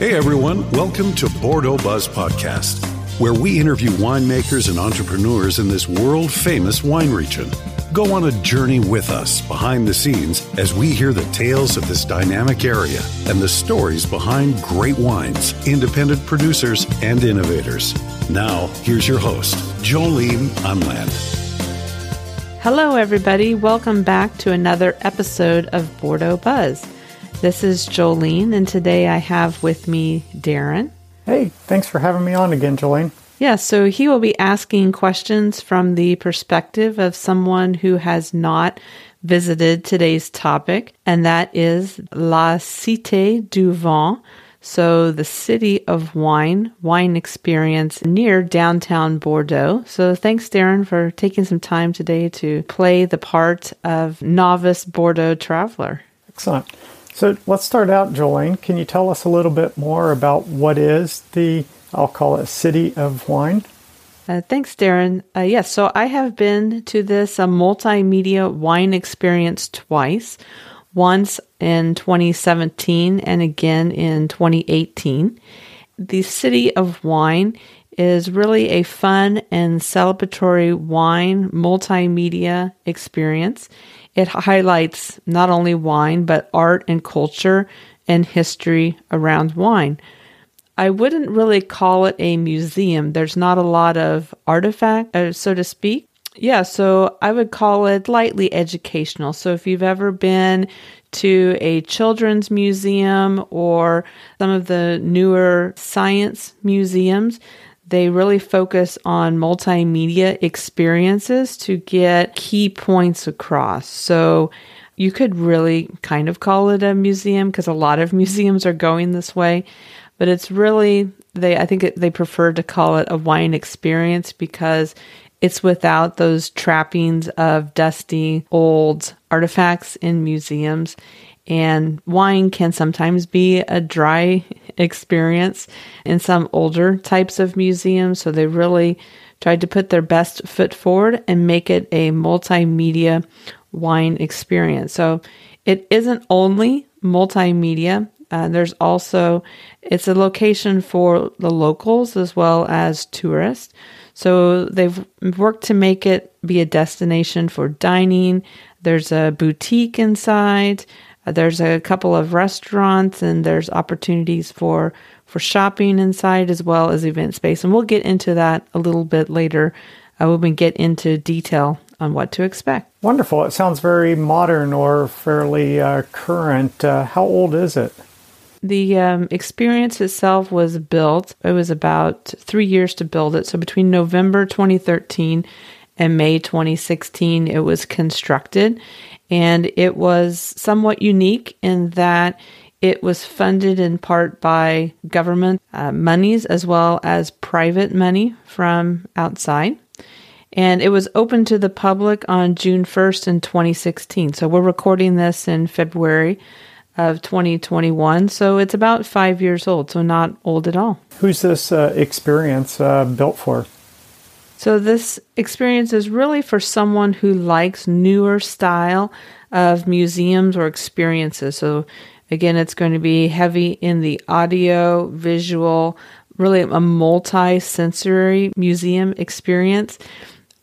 Hey everyone, welcome to Bordeaux Buzz Podcast, where we interview winemakers and entrepreneurs in this world famous wine region. Go on a journey with us behind the scenes as we hear the tales of this dynamic area and the stories behind great wines, independent producers, and innovators. Now, here's your host, Jolene Unland. Hello, everybody. Welcome back to another episode of Bordeaux Buzz. This is Jolene, and today I have with me Darren. Hey, thanks for having me on again, Jolene. Yeah, so he will be asking questions from the perspective of someone who has not visited today's topic, and that is La Cité du Vin. So, the city of wine, wine experience near downtown Bordeaux. So, thanks, Darren, for taking some time today to play the part of novice Bordeaux traveler. Excellent. So let's start out, Jolene. Can you tell us a little bit more about what is the, I'll call it, City of Wine? Uh, thanks, Darren. Uh, yes, so I have been to this multimedia wine experience twice, once in 2017 and again in 2018. The City of Wine is really a fun and celebratory wine multimedia experience. It highlights not only wine, but art and culture and history around wine. I wouldn't really call it a museum. There's not a lot of artifact, uh, so to speak. Yeah, so I would call it lightly educational. So if you've ever been to a children's museum or some of the newer science museums, they really focus on multimedia experiences to get key points across. So you could really kind of call it a museum because a lot of museums are going this way, but it's really they I think it, they prefer to call it a wine experience because it's without those trappings of dusty old artifacts in museums and wine can sometimes be a dry experience in some older types of museums. So they really tried to put their best foot forward and make it a multimedia wine experience. So it isn't only multimedia. Uh, there's also it's a location for the locals as well as tourists. So they've worked to make it be a destination for dining. There's a boutique inside. There's a couple of restaurants and there's opportunities for for shopping inside as well as event space. And we'll get into that a little bit later uh, when we get into detail on what to expect. Wonderful. It sounds very modern or fairly uh, current. Uh, how old is it? The um, experience itself was built, it was about three years to build it. So between November 2013 and May 2016, it was constructed. And it was somewhat unique in that it was funded in part by government uh, monies as well as private money from outside. And it was open to the public on June 1st in 2016. So we're recording this in February of 2021. So it's about five years old, so not old at all. Who's this uh, experience uh, built for? So, this experience is really for someone who likes newer style of museums or experiences. So, again, it's going to be heavy in the audio, visual, really a multi sensory museum experience.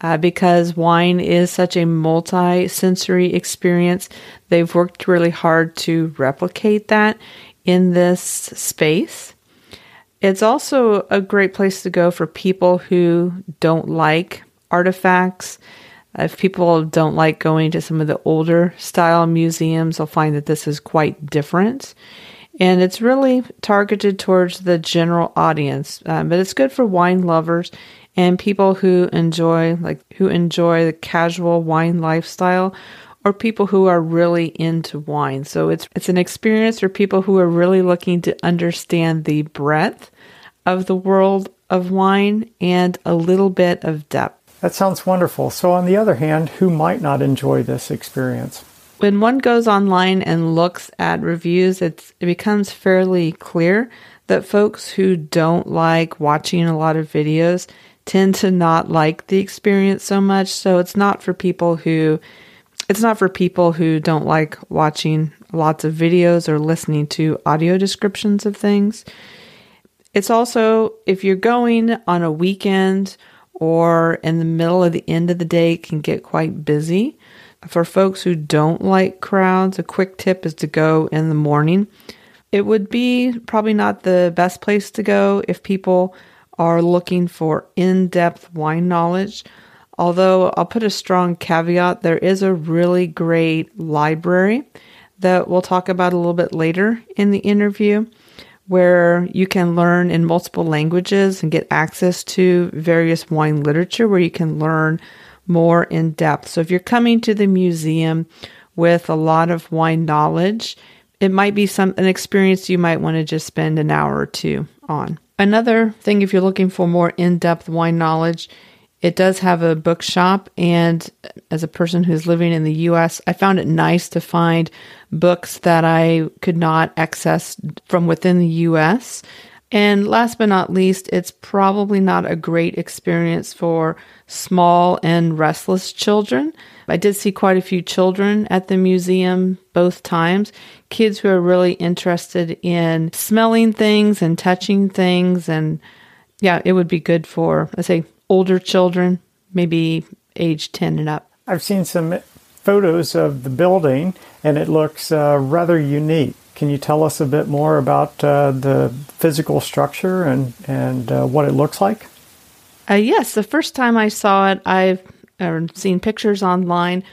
Uh, because wine is such a multi sensory experience, they've worked really hard to replicate that in this space. It's also a great place to go for people who don't like artifacts. If people don't like going to some of the older style museums, they'll find that this is quite different. And it's really targeted towards the general audience, um, but it's good for wine lovers and people who enjoy like who enjoy the casual wine lifestyle or people who are really into wine. So it's it's an experience for people who are really looking to understand the breadth of the world of wine and a little bit of depth. That sounds wonderful. So on the other hand, who might not enjoy this experience? When one goes online and looks at reviews, it's, it becomes fairly clear that folks who don't like watching a lot of videos tend to not like the experience so much. So it's not for people who it's not for people who don't like watching lots of videos or listening to audio descriptions of things. It's also, if you're going on a weekend or in the middle of the end of the day, it can get quite busy. For folks who don't like crowds, a quick tip is to go in the morning. It would be probably not the best place to go if people are looking for in depth wine knowledge. Although I'll put a strong caveat, there is a really great library that we'll talk about a little bit later in the interview where you can learn in multiple languages and get access to various wine literature where you can learn more in depth. So if you're coming to the museum with a lot of wine knowledge, it might be some an experience you might want to just spend an hour or two on. Another thing if you're looking for more in-depth wine knowledge, it does have a bookshop and as a person who's living in the US, I found it nice to find books that I could not access from within the US. And last but not least, it's probably not a great experience for small and restless children. I did see quite a few children at the museum both times, kids who are really interested in smelling things and touching things. And yeah, it would be good for, let's say, older children, maybe age 10 and up. I've seen some photos of the building and it looks uh, rather unique. Can you tell us a bit more about uh, the physical structure and, and uh, what it looks like? Uh, yes, the first time I saw it, I've seen pictures online.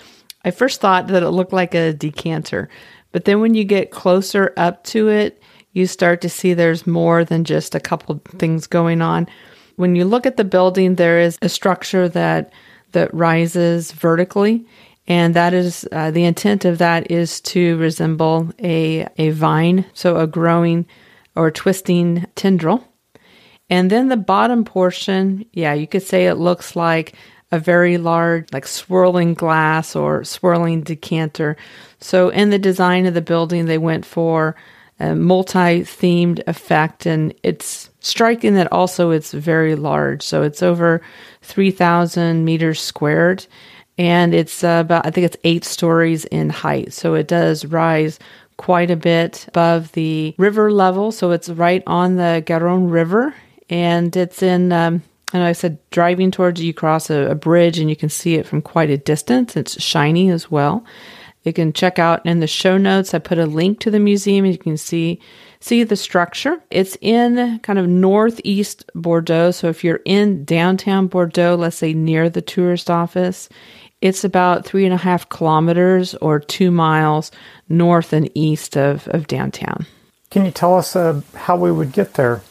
I first thought that it looked like a decanter, but then when you get closer up to it, you start to see there's more than just a couple things going on. When you look at the building, there is a structure that that rises vertically and that is uh, the intent of that is to resemble a a vine, so a growing or twisting tendril. And then the bottom portion, yeah, you could say it looks like a very large, like swirling glass or swirling decanter. So in the design of the building, they went for a multi-themed effect, and it's striking that also it's very large. So it's over three thousand meters squared and it's uh, about I think it's eight stories in height. So it does rise quite a bit above the river level. So it's right on the Garonne River, and it's in. Um, I know I said driving towards you cross a, a bridge and you can see it from quite a distance. It's shiny as well. You can check out in the show notes. I put a link to the museum. You can see see the structure. It's in kind of northeast Bordeaux. So if you're in downtown Bordeaux, let's say near the tourist office, it's about three and a half kilometers or two miles north and east of, of downtown. Can you tell us uh, how we would get there?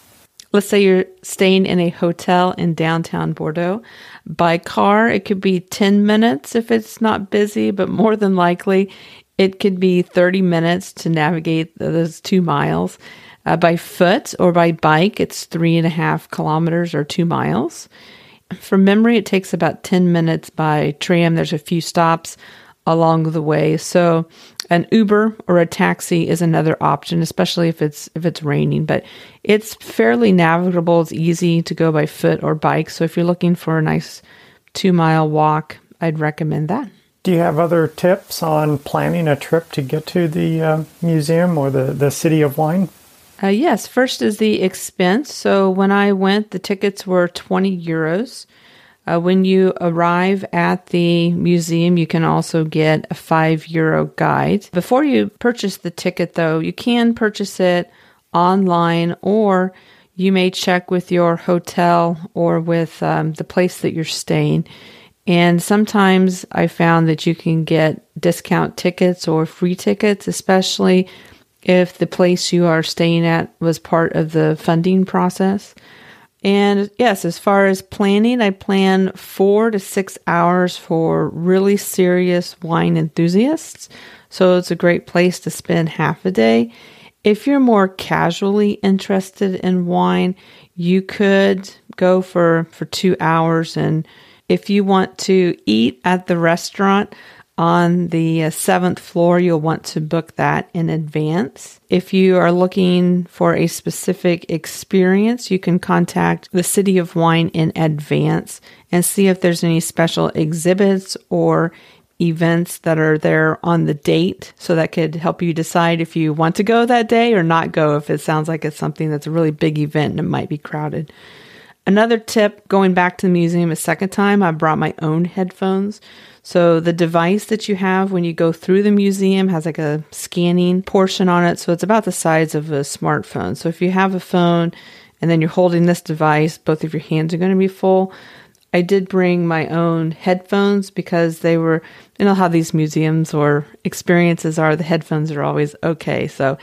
Let's say you're staying in a hotel in downtown Bordeaux. By car, it could be 10 minutes if it's not busy, but more than likely, it could be 30 minutes to navigate those two miles. Uh, by foot or by bike, it's three and a half kilometers or two miles. From memory, it takes about 10 minutes by tram. There's a few stops along the way. So an Uber or a taxi is another option, especially if it's if it's raining, but it's fairly navigable. It's easy to go by foot or bike. So if you're looking for a nice 2-mile walk, I'd recommend that. Do you have other tips on planning a trip to get to the uh, museum or the, the City of Wine? Uh, yes, first is the expense. So when I went, the tickets were 20 euros. Uh, when you arrive at the museum, you can also get a five euro guide. Before you purchase the ticket, though, you can purchase it online or you may check with your hotel or with um, the place that you're staying. And sometimes I found that you can get discount tickets or free tickets, especially if the place you are staying at was part of the funding process. And yes, as far as planning, I plan four to six hours for really serious wine enthusiasts. So it's a great place to spend half a day. If you're more casually interested in wine, you could go for, for two hours. And if you want to eat at the restaurant, on the uh, seventh floor, you'll want to book that in advance. If you are looking for a specific experience, you can contact the City of Wine in advance and see if there's any special exhibits or events that are there on the date. So that could help you decide if you want to go that day or not go if it sounds like it's something that's a really big event and it might be crowded. Another tip going back to the museum a second time, I brought my own headphones. So the device that you have when you go through the museum has like a scanning portion on it. So it's about the size of a smartphone. So if you have a phone and then you're holding this device, both of your hands are going to be full. I did bring my own headphones because they were, you know, how these museums or experiences are, the headphones are always okay. So,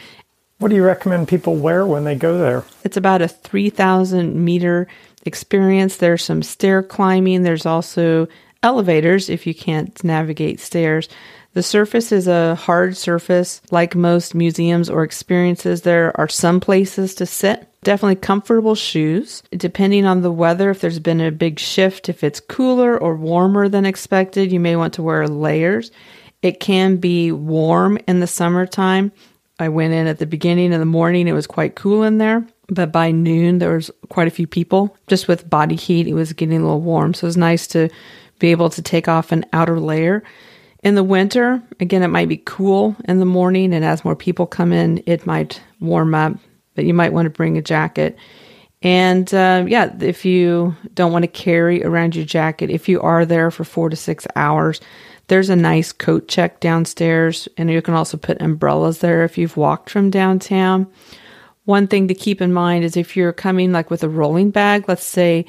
what do you recommend people wear when they go there? It's about a 3,000 meter experience. There's some stair climbing, there's also elevators if you can't navigate stairs. The surface is a hard surface. Like most museums or experiences, there are some places to sit. Definitely comfortable shoes. Depending on the weather, if there's been a big shift, if it's cooler or warmer than expected, you may want to wear layers. It can be warm in the summertime. I went in at the beginning of the morning, it was quite cool in there. But by noon, there was quite a few people. Just with body heat, it was getting a little warm. So it was nice to be able to take off an outer layer. In the winter, again, it might be cool in the morning, and as more people come in, it might warm up, but you might want to bring a jacket. And uh, yeah, if you don't want to carry around your jacket, if you are there for four to six hours, there's a nice coat check downstairs, and you can also put umbrellas there if you've walked from downtown. One thing to keep in mind is if you're coming like with a rolling bag, let's say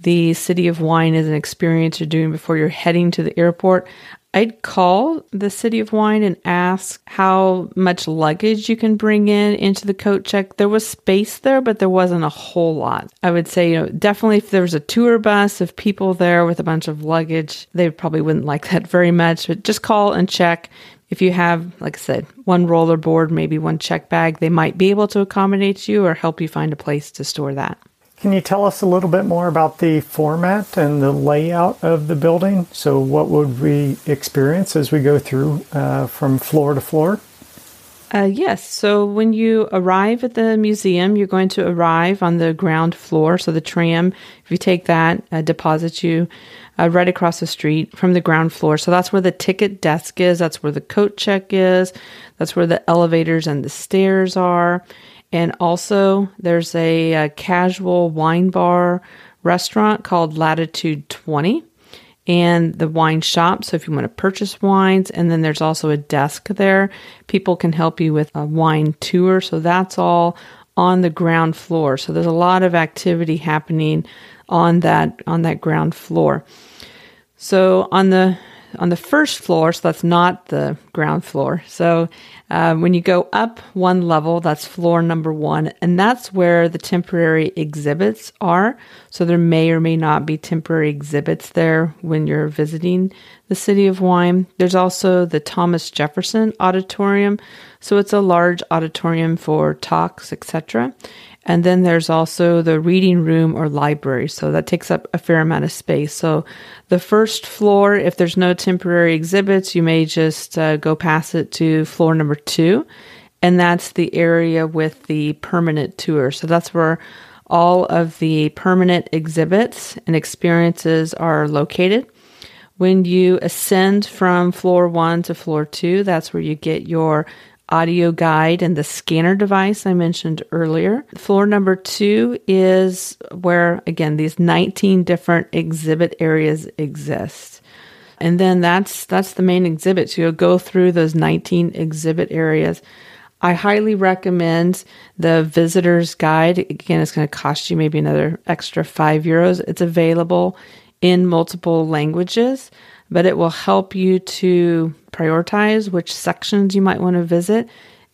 the City of Wine is an experience you're doing before you're heading to the airport, I'd call the City of Wine and ask how much luggage you can bring in into the coat check. There was space there, but there wasn't a whole lot. I would say, you know, definitely if there was a tour bus of people there with a bunch of luggage, they probably wouldn't like that very much. But just call and check. If you have, like I said, one rollerboard, maybe one check bag, they might be able to accommodate you or help you find a place to store that. Can you tell us a little bit more about the format and the layout of the building? So, what would we experience as we go through uh, from floor to floor? Uh, yes. So, when you arrive at the museum, you're going to arrive on the ground floor. So, the tram, if you take that, uh, deposits you uh, right across the street from the ground floor. So, that's where the ticket desk is. That's where the coat check is. That's where the elevators and the stairs are. And also, there's a, a casual wine bar restaurant called Latitude 20 and the wine shop. So if you want to purchase wines, and then there's also a desk there. People can help you with a wine tour. So that's all on the ground floor. So there's a lot of activity happening on that on that ground floor. So on the on the first floor, so that's not the ground floor. So uh, when you go up one level, that's floor number one, and that's where the temporary exhibits are. So there may or may not be temporary exhibits there when you're visiting the city of Wine. There's also the Thomas Jefferson Auditorium. So it's a large auditorium for talks, etc. And then there's also the reading room or library. So that takes up a fair amount of space. So the first floor, if there's no temporary exhibits, you may just uh, go past it to floor number two. And that's the area with the permanent tour. So that's where all of the permanent exhibits and experiences are located. When you ascend from floor one to floor two, that's where you get your audio guide and the scanner device I mentioned earlier. Floor number two is where, again, these 19 different exhibit areas exist. And then that's that's the main exhibit. So you'll go through those 19 exhibit areas. I highly recommend the visitor's guide. Again, it's going to cost you maybe another extra five euros. It's available in multiple languages but it will help you to prioritize which sections you might want to visit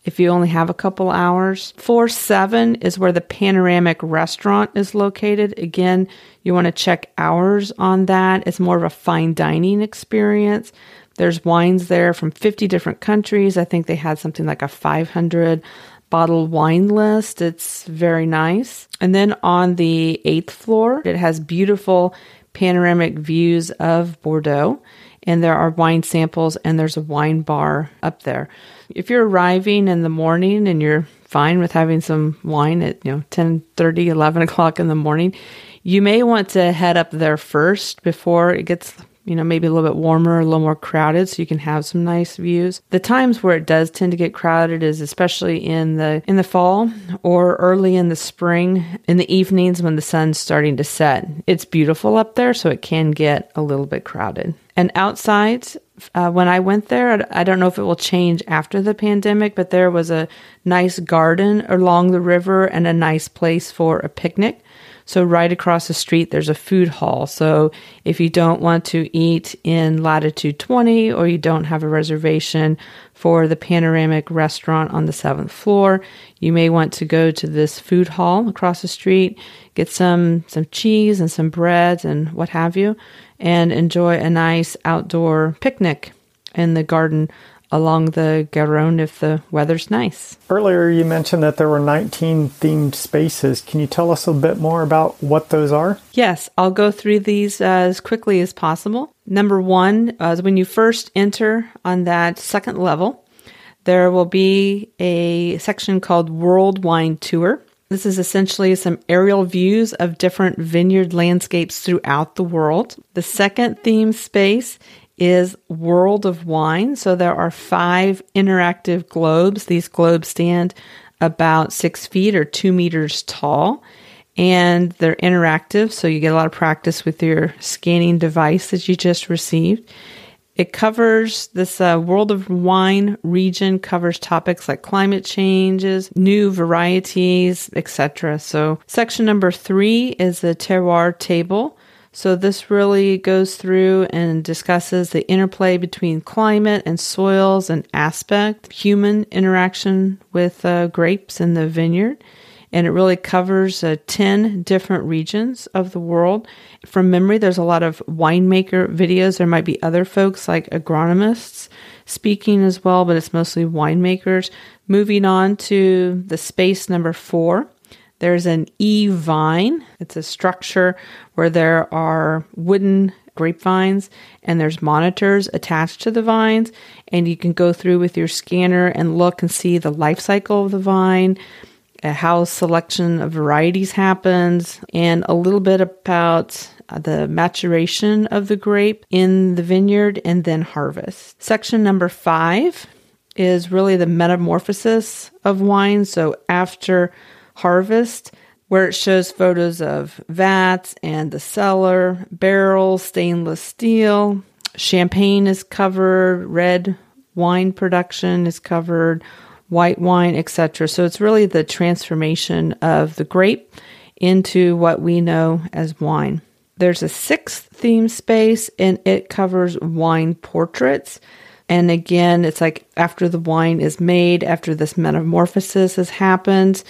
if you only have a couple hours. 4 7 is where the panoramic restaurant is located. Again, you want to check hours on that. It's more of a fine dining experience. There's wines there from 50 different countries. I think they had something like a 500 bottle wine list. It's very nice. And then on the eighth floor, it has beautiful panoramic views of Bordeaux. And there are wine samples and there's a wine bar up there. If you're arriving in the morning and you're fine with having some wine at, you know, 10 30, 11 o'clock in the morning, you may want to head up there first before it gets you know, maybe a little bit warmer, a little more crowded, so you can have some nice views. The times where it does tend to get crowded is especially in the in the fall or early in the spring, in the evenings when the sun's starting to set. It's beautiful up there, so it can get a little bit crowded. And outside, uh, when I went there, I don't know if it will change after the pandemic, but there was a nice garden along the river and a nice place for a picnic. So, right across the street, there's a food hall. So, if you don't want to eat in latitude 20 or you don't have a reservation for the panoramic restaurant on the seventh floor, you may want to go to this food hall across the street, get some, some cheese and some breads and what have you, and enjoy a nice outdoor picnic in the garden along the Garonne if the weather's nice. Earlier, you mentioned that there were 19 themed spaces. Can you tell us a bit more about what those are? Yes, I'll go through these uh, as quickly as possible. Number one uh, is when you first enter on that second level, there will be a section called World Wine Tour. This is essentially some aerial views of different vineyard landscapes throughout the world. The second theme space is World of Wine. So there are five interactive globes. These globes stand about six feet or two meters tall, and they're interactive. So you get a lot of practice with your scanning device that you just received. It covers this uh, World of Wine region covers topics like climate changes, new varieties, etc. So section number three is the terroir table. So, this really goes through and discusses the interplay between climate and soils and aspect, human interaction with uh, grapes in the vineyard. And it really covers uh, 10 different regions of the world. From memory, there's a lot of winemaker videos. There might be other folks like agronomists speaking as well, but it's mostly winemakers. Moving on to the space number four there's an E vine. It's a structure where there are wooden grapevines and there's monitors attached to the vines and you can go through with your scanner and look and see the life cycle of the vine uh, how selection of varieties happens and a little bit about uh, the maturation of the grape in the vineyard and then harvest section number five is really the metamorphosis of wine so after harvest, where it shows photos of vats and the cellar, barrels, stainless steel, champagne is covered, red wine production is covered, white wine, etc. So it's really the transformation of the grape into what we know as wine. There's a sixth theme space and it covers wine portraits. And again, it's like after the wine is made, after this metamorphosis has happened,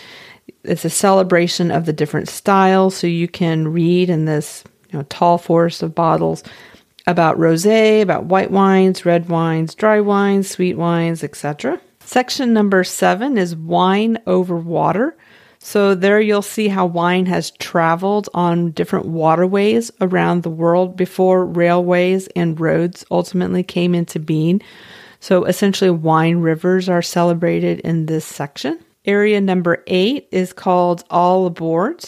it's a celebration of the different styles. So you can read in this you know, tall forest of bottles about rosé, about white wines, red wines, dry wines, sweet wines, etc. Section number seven is wine over water. So there you'll see how wine has traveled on different waterways around the world before railways and roads ultimately came into being. So essentially, wine rivers are celebrated in this section. Area number eight is called All Aboard,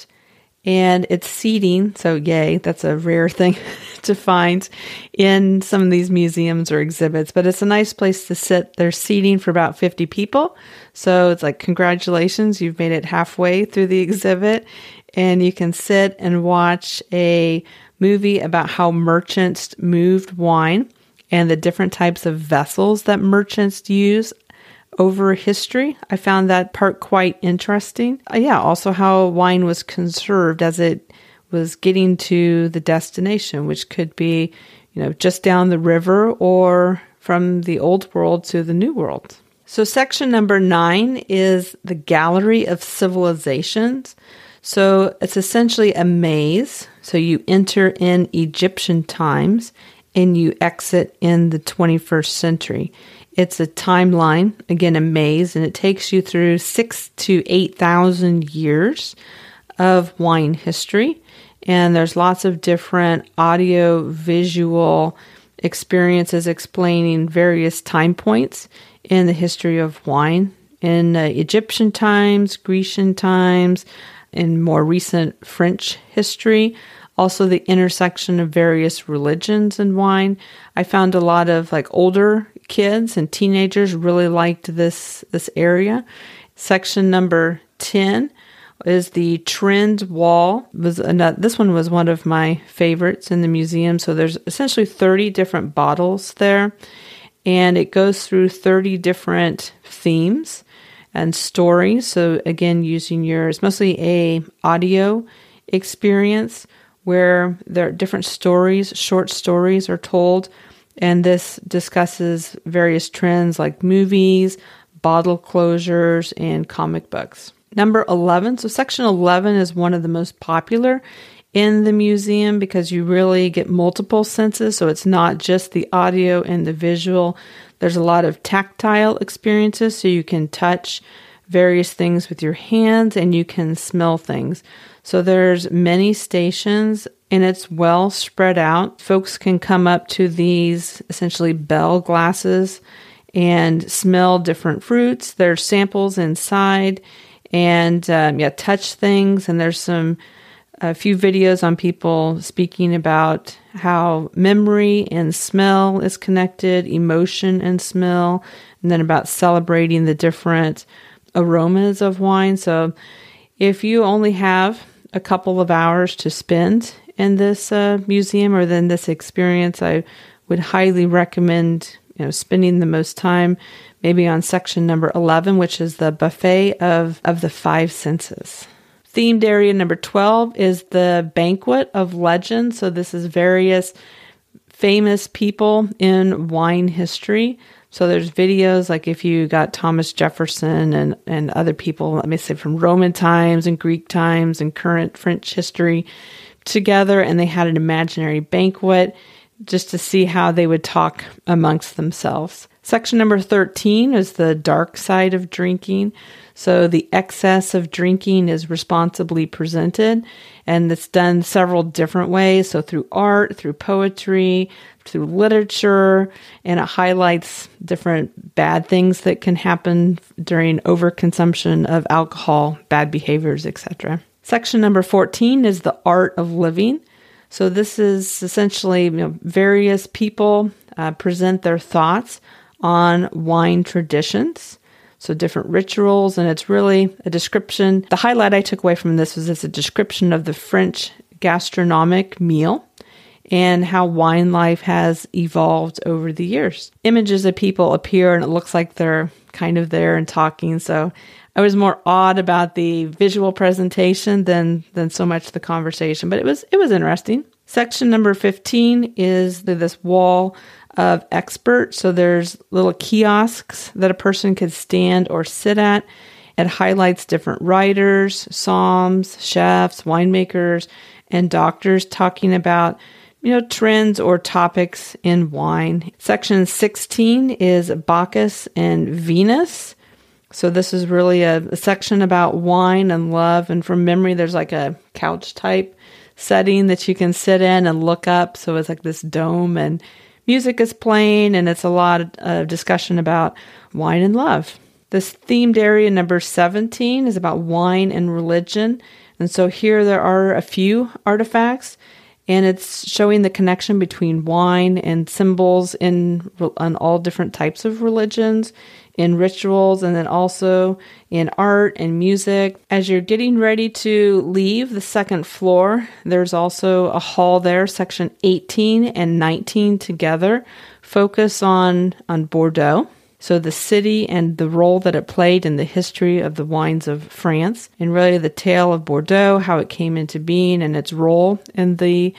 and it's seating. So, yay, that's a rare thing to find in some of these museums or exhibits, but it's a nice place to sit. There's seating for about 50 people. So, it's like, congratulations, you've made it halfway through the exhibit, and you can sit and watch a movie about how merchants moved wine and the different types of vessels that merchants use over history. I found that part quite interesting. Uh, yeah, also how wine was conserved as it was getting to the destination, which could be, you know, just down the river or from the old world to the new world. So, section number nine is the Gallery of Civilizations. So, it's essentially a maze. So, you enter in Egyptian times and you exit in the 21st century. It's a timeline, again, a maze, and it takes you through six to 8,000 years of wine history. And there's lots of different audio visual experiences explaining various time points in the history of wine in uh, Egyptian times, Grecian times, in more recent French history. Also, the intersection of various religions and wine. I found a lot of like older kids and teenagers really liked this this area. Section number 10 is the trend wall. Was this one was one of my favorites in the museum. So there's essentially 30 different bottles there. And it goes through 30 different themes and stories. So again using yours mostly a audio experience where there are different stories short stories are told and this discusses various trends like movies bottle closures and comic books number 11 so section 11 is one of the most popular in the museum because you really get multiple senses. So it's not just the audio and the visual. There's a lot of tactile experiences, so you can touch various things with your hands and you can smell things. So there's many stations and it's well spread out. Folks can come up to these essentially bell glasses and smell different fruits. There's samples inside and um, yeah, touch things. And there's some a few videos on people speaking about how memory and smell is connected, emotion and smell, and then about celebrating the different aromas of wine. So, if you only have a couple of hours to spend in this uh, museum or then this experience, I would highly recommend you know spending the most time maybe on section number 11 which is the buffet of of the five senses Themed area number 12 is the Banquet of Legend. So, this is various famous people in wine history. So, there's videos like if you got Thomas Jefferson and, and other people, let me say from Roman times and Greek times and current French history together, and they had an imaginary banquet just to see how they would talk amongst themselves. Section number 13 is the dark side of drinking. So the excess of drinking is responsibly presented and it's done several different ways. So through art, through poetry, through literature, and it highlights different bad things that can happen during overconsumption of alcohol, bad behaviors, etc. Section number 14 is the art of living. So this is essentially you know, various people uh, present their thoughts on wine traditions. So different rituals, and it's really a description. The highlight I took away from this was it's a description of the French gastronomic meal and how wine life has evolved over the years. Images of people appear and it looks like they're kind of there and talking. So I was more awed about the visual presentation than than so much the conversation, but it was it was interesting. Section number 15 is the, this wall of experts. So there's little kiosks that a person could stand or sit at. It highlights different writers, somms, chefs, winemakers, and doctors talking about you know trends or topics in wine. Section 16 is Bacchus and Venus. So this is really a, a section about wine and love and from memory there's like a couch type setting that you can sit in and look up. So it's like this dome and music is playing, and it's a lot of discussion about wine and love. This themed area number 17 is about wine and religion. And so here there are a few artifacts, and it's showing the connection between wine and symbols in, in all different types of religions in rituals and then also in art and music. As you're getting ready to leave the second floor, there's also a hall there, section 18 and 19 together, focus on, on Bordeaux. So, the city and the role that it played in the history of the wines of France, and really the tale of Bordeaux, how it came into being, and its role in the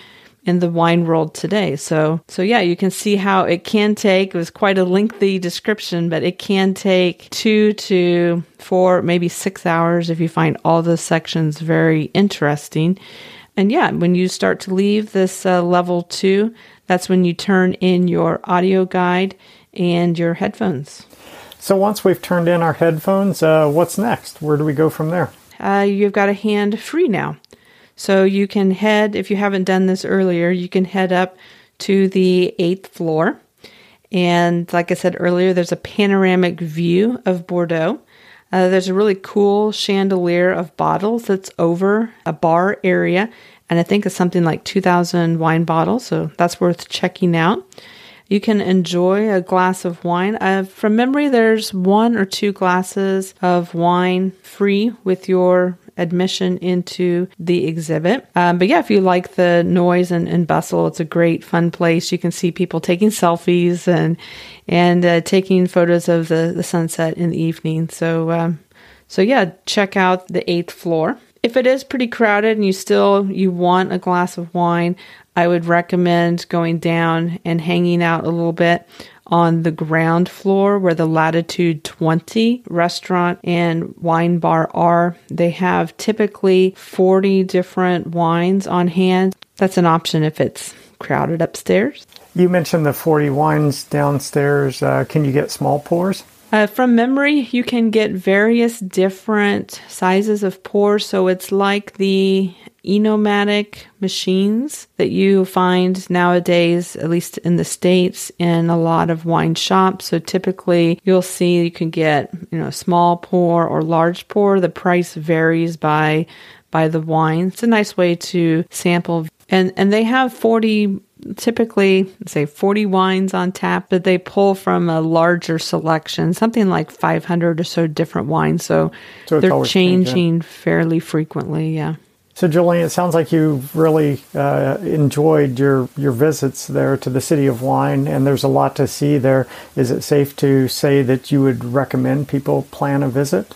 in the wine world today. So, so yeah, you can see how it can take, it was quite a lengthy description, but it can take two to four, maybe six hours if you find all the sections very interesting. And yeah, when you start to leave this uh, level two, that's when you turn in your audio guide and your headphones. So once we've turned in our headphones, uh, what's next? Where do we go from there? Uh, you've got a hand free now. So you can head, if you haven't done this earlier, you can head up to the eighth floor. And like I said earlier, there's a panoramic view of Bordeaux. Uh, there's a really cool chandelier of bottles that's over a bar area, and I think it's something like 2,000 wine bottles, so that's worth checking out. You can enjoy a glass of wine. Uh, from memory, there's one or two glasses of wine free with your admission into the exhibit. Um, but yeah, if you like the noise and, and, bustle, it's a great fun place. You can see people taking selfies and and uh, taking photos of the, the sunset in the evening. So um, so yeah, check out the eighth floor. If it is pretty crowded and you still you want a glass of wine, I would recommend going down and hanging out a little bit on the ground floor where the Latitude 20 restaurant and wine bar are. They have typically 40 different wines on hand. That's an option if it's crowded upstairs. You mentioned the 40 wines downstairs. Uh, can you get small pours? Uh, from memory, you can get various different sizes of pours. So it's like the Enomatic machines that you find nowadays, at least in the States, in a lot of wine shops. So typically you'll see you can get, you know, small pour or large pour. The price varies by by the wine. It's a nice way to sample and and they have 40 typically say 40 wines on tap but they pull from a larger selection something like 500 or so different wines so, so they're changing changing fairly frequently yeah so, Jolene, it sounds like you really uh, enjoyed your, your visits there to the City of Wine, and there's a lot to see there. Is it safe to say that you would recommend people plan a visit?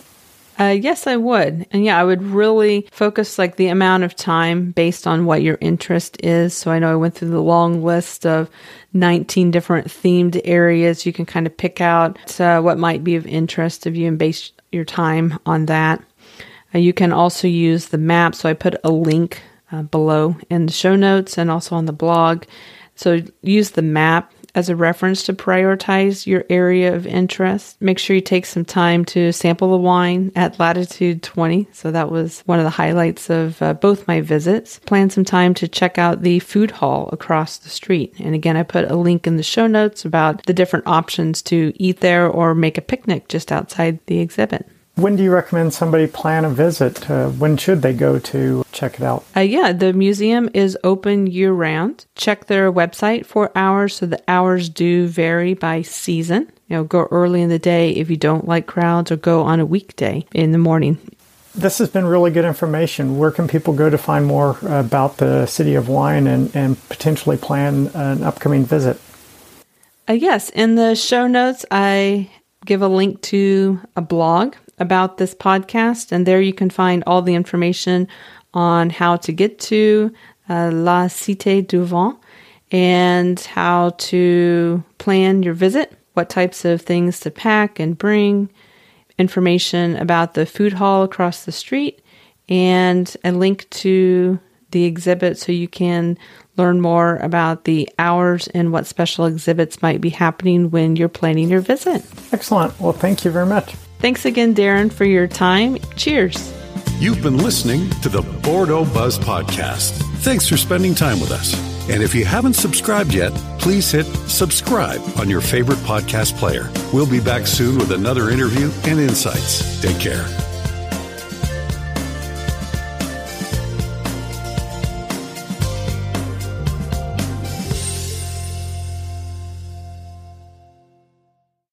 Uh, yes, I would. And yeah, I would really focus like the amount of time based on what your interest is. So I know I went through the long list of 19 different themed areas. You can kind of pick out uh, what might be of interest of you and base your time on that. Uh, you can also use the map. So I put a link uh, below in the show notes and also on the blog. So use the map as a reference to prioritize your area of interest. Make sure you take some time to sample the wine at latitude 20. So that was one of the highlights of uh, both my visits. Plan some time to check out the food hall across the street. And again, I put a link in the show notes about the different options to eat there or make a picnic just outside the exhibit. When do you recommend somebody plan a visit? Uh, when should they go to check it out? Uh, yeah, the museum is open year round. Check their website for hours. So the hours do vary by season. You know, go early in the day if you don't like crowds, or go on a weekday in the morning. This has been really good information. Where can people go to find more about the City of Wine and, and potentially plan an upcoming visit? Uh, yes, in the show notes, I give a link to a blog about this podcast, and there you can find all the information on how to get to uh, La Cité du Vin and how to plan your visit, what types of things to pack and bring, information about the food hall across the street, and a link to the exhibit so you can learn more about the hours and what special exhibits might be happening when you're planning your visit. Excellent. Well, thank you very much. Thanks again, Darren, for your time. Cheers. You've been listening to the Bordeaux Buzz Podcast. Thanks for spending time with us. And if you haven't subscribed yet, please hit subscribe on your favorite podcast player. We'll be back soon with another interview and insights. Take care.